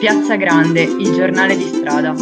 Piazza Grande, il giornale di strada.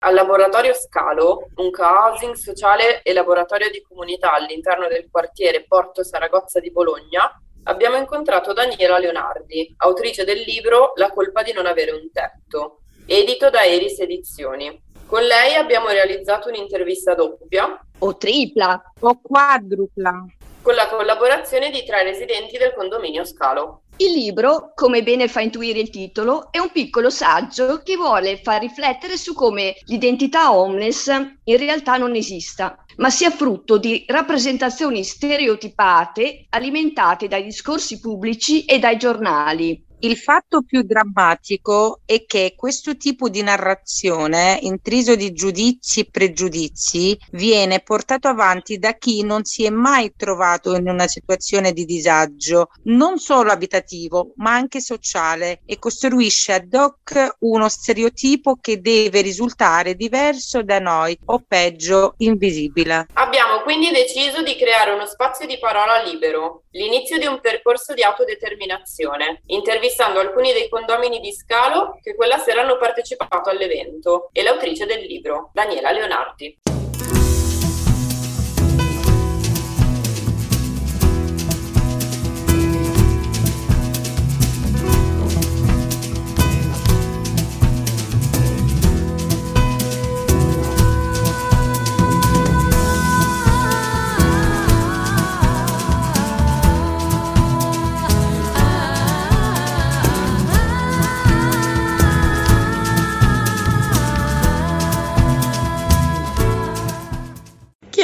Al laboratorio Scalo, un co-housing sociale e laboratorio di comunità all'interno del quartiere Porto Saragozza di Bologna, abbiamo incontrato Daniela Leonardi, autrice del libro La colpa di non avere un tetto, edito da Eris Edizioni. Con lei abbiamo realizzato un'intervista doppia o tripla o quadrupla con la collaborazione di tre residenti del condominio Scalo. Il libro, come bene fa intuire il titolo, è un piccolo saggio che vuole far riflettere su come l'identità homeless in realtà non esista, ma sia frutto di rappresentazioni stereotipate alimentate dai discorsi pubblici e dai giornali, il fatto più drammatico è che questo tipo di narrazione, intriso di giudizi e pregiudizi, viene portato avanti da chi non si è mai trovato in una situazione di disagio, non solo abitativo, ma anche sociale, e costruisce ad hoc uno stereotipo che deve risultare diverso da noi, o peggio, invisibile. Abbiamo quindi deciso di creare uno spazio di parola libero, l'inizio di un percorso di autodeterminazione. Intervistare intervistando alcuni dei condomini di Scalo che quella sera hanno partecipato all'evento e l'autrice del libro, Daniela Leonardi.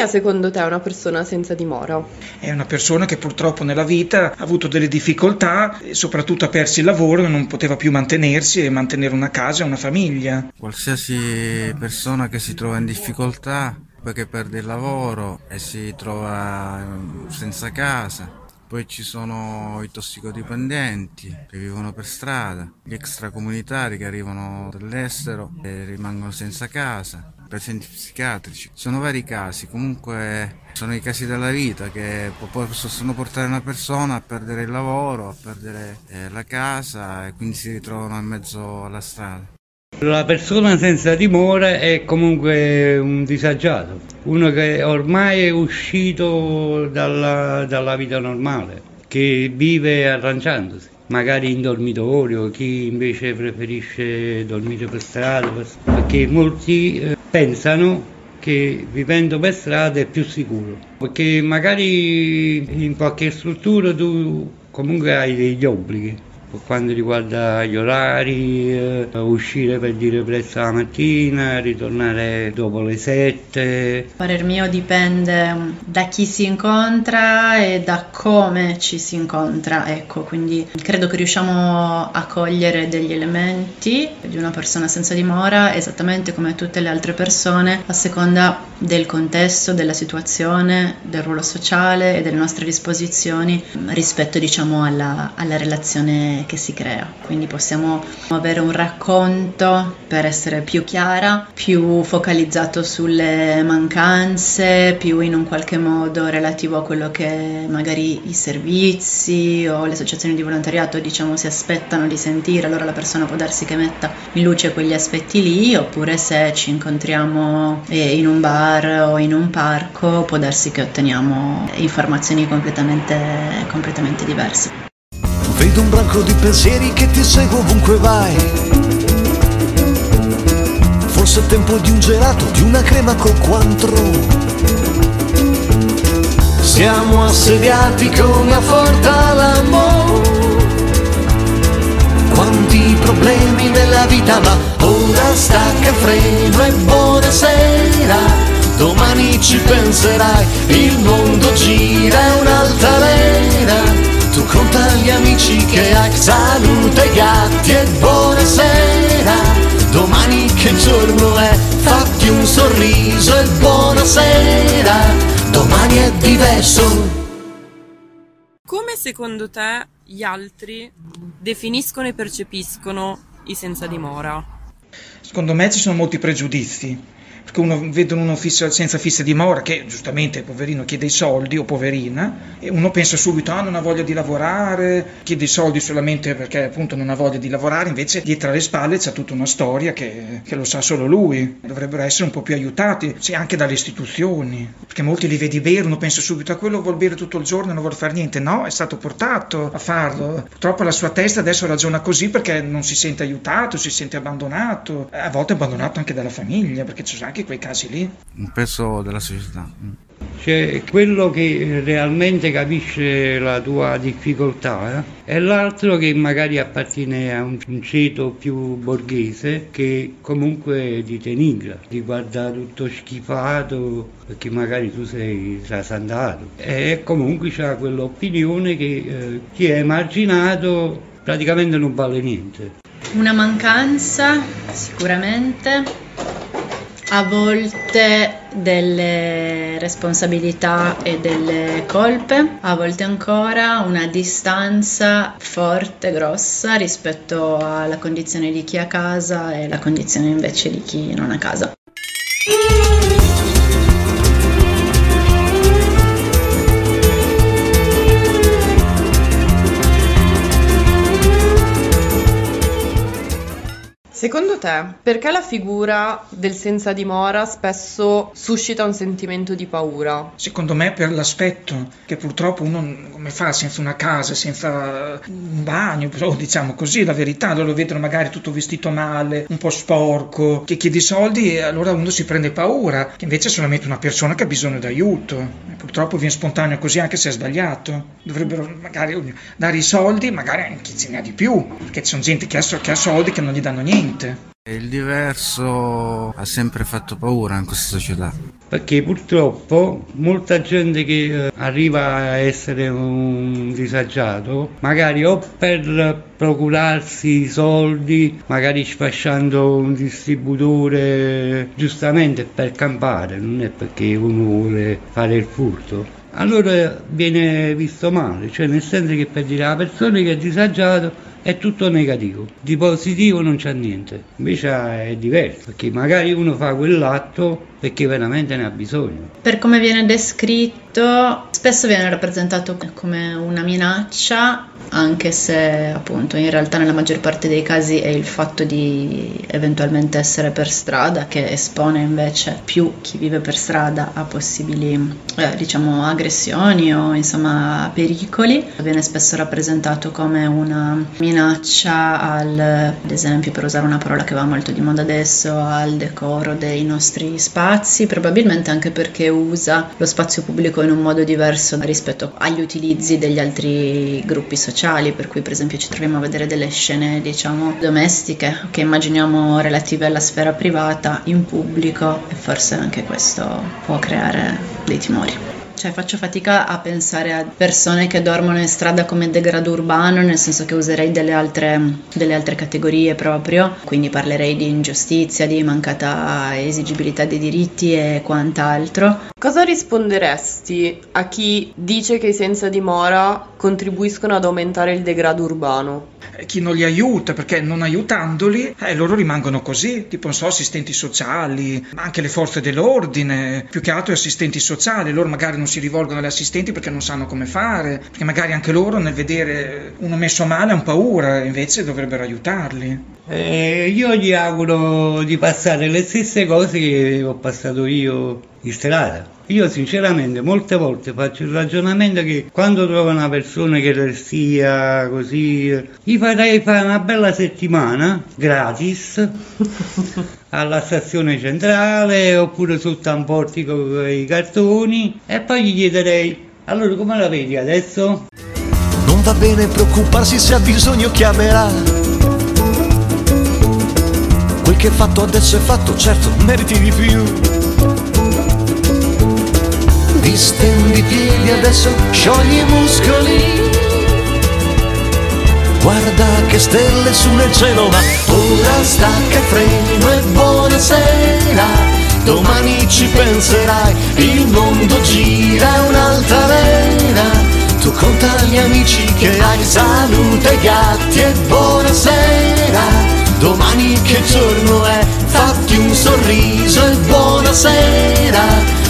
È secondo te una persona senza dimora? È una persona che purtroppo nella vita ha avuto delle difficoltà, e soprattutto ha perso il lavoro e non poteva più mantenersi e mantenere una casa e una famiglia. Qualsiasi persona che si trova in difficoltà, perché perde il lavoro e si trova ehm, senza casa, poi ci sono i tossicodipendenti che vivono per strada, gli extracomunitari che arrivano dall'estero e rimangono senza casa, pazienti psichiatrici. Sono vari casi, comunque sono i casi della vita che possono portare una persona a perdere il lavoro, a perdere eh, la casa e quindi si ritrovano in mezzo alla strada. La persona senza dimora è comunque un disagiato, uno che ormai è uscito dalla, dalla vita normale, che vive arrangiandosi, magari in dormitorio, chi invece preferisce dormire per strada, perché molti eh, pensano che vivendo per strada è più sicuro, perché magari in qualche struttura tu comunque hai degli obblighi per quanto riguarda gli orari, eh, uscire per dire presto la mattina, ritornare dopo le sette. Parer mio dipende da chi si incontra e da come ci si incontra, ecco, quindi credo che riusciamo a cogliere degli elementi di una persona senza dimora esattamente come tutte le altre persone a seconda del contesto, della situazione, del ruolo sociale e delle nostre disposizioni rispetto diciamo alla, alla relazione che si crea. Quindi possiamo avere un racconto per essere più chiara, più focalizzato sulle mancanze, più in un qualche modo relativo a quello che magari i servizi o le associazioni di volontariato diciamo si aspettano di sentire, allora la persona può darsi che metta in luce quegli aspetti lì, oppure se ci incontriamo in un bar o in un parco può darsi che otteniamo informazioni completamente, completamente diverse. Vedo un branco di pensieri che ti segue ovunque vai. Forse è tempo di un gelato, di una crema col quantro. Siamo assediati come a Forta l'amore. Quanti problemi nella vita, ma ora stacca freno e buonasera. Domani ci penserai, il mondo gira, è un'altalena tu conta gli amici che hai, salute gatti e buonasera. Domani che giorno è, fatti un sorriso e buonasera. Domani è diverso. Come secondo te gli altri definiscono e percepiscono i senza dimora? Secondo me ci sono molti pregiudizi perché uno vedono uno fissa, senza fissa dimora che giustamente poverino chiede i soldi o poverina e uno pensa subito ah non ha voglia di lavorare, chiede i soldi solamente perché appunto non ha voglia di lavorare, invece dietro alle spalle c'è tutta una storia che, che lo sa solo lui, dovrebbero essere un po' più aiutati, sì, anche dalle istituzioni, perché molti li vedi bere, uno pensa subito a quello vuol bere tutto il giorno e non vuol fare niente, no, è stato portato a farlo, purtroppo la sua testa adesso ragiona così perché non si sente aiutato, si sente abbandonato, a volte abbandonato anche dalla famiglia, perché sono anche quei casi lì. Un peso della società. C'è quello che realmente capisce la tua difficoltà eh? e l'altro che magari appartiene a un, ceto più borghese che comunque ti denigra, ti guarda tutto schifato perché magari tu sei trasandato e comunque c'ha quell'opinione che eh, ti è emarginato praticamente non vale niente. Una mancanza sicuramente, a volte delle responsabilità e delle colpe, a volte ancora una distanza forte, grossa rispetto alla condizione di chi ha casa e la condizione invece di chi non ha casa. Secondo te, perché la figura del senza dimora spesso suscita un sentimento di paura? Secondo me per l'aspetto che purtroppo uno come fa senza una casa, senza un bagno, diciamo così, la verità, loro lo vedono magari tutto vestito male, un po' sporco, che chiede soldi e allora uno si prende paura, che invece è solamente una persona che ha bisogno d'aiuto. E purtroppo viene spontaneo così anche se è sbagliato. Dovrebbero magari dare i soldi, magari anche chi ne ha di più, perché c'è gente che ha soldi che non gli danno niente. Il diverso ha sempre fatto paura in questa società. Perché purtroppo molta gente che eh, arriva a essere un disagiato, magari o per procurarsi i soldi, magari sfasciando un distributore, giustamente per campare, non è perché uno vuole fare il furto. Allora viene visto male, cioè nel senso che per dire alla persona che è disagiato è tutto negativo, di positivo non c'è niente, invece è diverso, perché magari uno fa quell'atto perché veramente ne ha bisogno. Per come viene descritto, spesso viene rappresentato come una minaccia, anche se appunto in realtà nella maggior parte dei casi è il fatto di eventualmente essere per strada che espone invece più chi vive per strada a possibili eh, diciamo aggressioni o insomma pericoli. Viene spesso rappresentato come una minaccia al, ad esempio per usare una parola che va molto di moda adesso, al decoro dei nostri spazi spazi, probabilmente anche perché usa lo spazio pubblico in un modo diverso rispetto agli utilizzi degli altri gruppi sociali, per cui per esempio ci troviamo a vedere delle scene, diciamo, domestiche che immaginiamo relative alla sfera privata in pubblico e forse anche questo può creare dei timori. Cioè faccio fatica a pensare a persone che dormono in strada come degrado urbano, nel senso che userei delle altre, delle altre categorie proprio, quindi parlerei di ingiustizia, di mancata esigibilità dei diritti e quant'altro. Cosa risponderesti a chi dice che i senza dimora contribuiscono ad aumentare il degrado urbano? chi non li aiuta, perché non aiutandoli eh, loro rimangono così, tipo non so, assistenti sociali, anche le forze dell'ordine, più che altro assistenti sociali, loro magari non si rivolgono agli assistenti perché non sanno come fare, perché magari anche loro nel vedere uno messo male hanno paura, invece dovrebbero aiutarli. Eh, io gli auguro di passare le stesse cose che ho passato io in strada. Io sinceramente molte volte faccio il ragionamento che quando trovo una persona che sia così, gli farei fare una bella settimana gratis alla stazione centrale oppure sotto un portico con i cartoni e poi gli chiederei allora come la vedi adesso? Non va bene preoccuparsi se ha bisogno chiamerà. Quel che è fatto adesso è fatto, certo, meriti di più. Distendi i piedi adesso, sciogli i muscoli. Guarda che stelle su nel cielo, ma ora stacca il freno e buonasera. Domani ci penserai, il mondo gira un'altalena. Tu conta gli amici che hai, salute gatti e buonasera. Domani che giorno è, fatti un sorriso e buonasera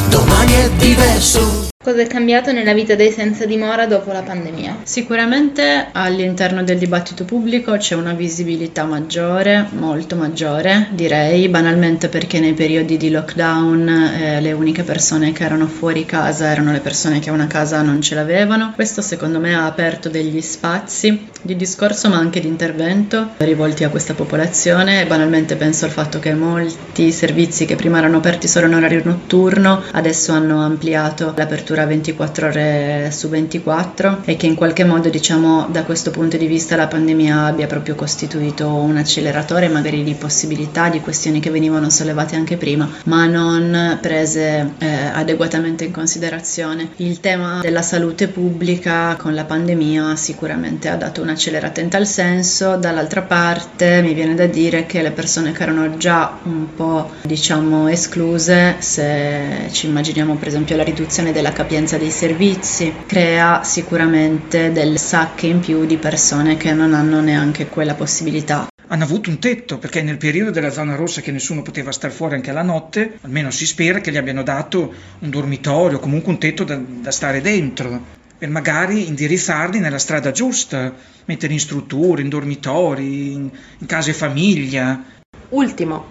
sera, domani è diverso. Cosa è cambiato nella vita dei senza dimora dopo la pandemia? Sicuramente all'interno del dibattito pubblico c'è una visibilità maggiore, molto maggiore, direi, banalmente perché nei periodi di lockdown eh, le uniche persone che erano fuori casa erano le persone che una casa non ce l'avevano. Questo secondo me ha aperto degli spazi di discorso ma anche di intervento rivolti a questa popolazione. Banalmente penso al fatto che molti servizi che prima erano aperti solo in orario notturno adesso hanno ampliato l'apertura addirittura 24 ore su 24 e che in qualche modo diciamo da questo punto di vista la pandemia abbia proprio costituito un acceleratore magari di possibilità, di questioni che venivano sollevate anche prima ma non prese eh, adeguatamente in considerazione. Il tema della salute pubblica con la pandemia sicuramente ha dato un'accelerata in tal senso, dall'altra parte mi viene da dire che le persone che erano già un po' diciamo escluse, se ci immaginiamo per esempio la riduzione della capacità capienza dei servizi, crea sicuramente delle sacche in più di persone che non hanno neanche quella possibilità hanno avuto un tetto, perché nel periodo della zona rossa che nessuno poteva star fuori anche la notte, almeno si spera che gli abbiano dato un dormitorio, comunque un tetto da, da stare dentro, per magari indirizzarli nella strada giusta, mettere in strutture, in dormitori, in, in case famiglia. Ultimo.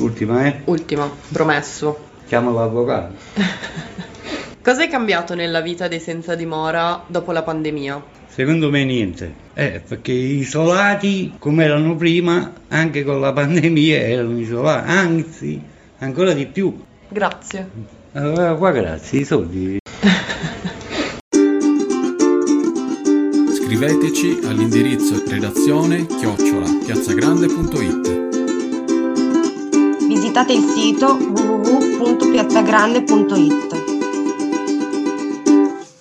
Ultima, eh? Ultimo, promesso. Chiamo l'avvocato. Cosa è cambiato nella vita dei senza dimora dopo la pandemia? Secondo me niente, eh, perché isolati come erano prima, anche con la pandemia erano isolati, anzi ancora di più. Grazie. Allora, qua grazie, i soldi. Scriveteci all'indirizzo redazione chiocciola piazzagrande.it Visitate il sito www.piazzagrande.it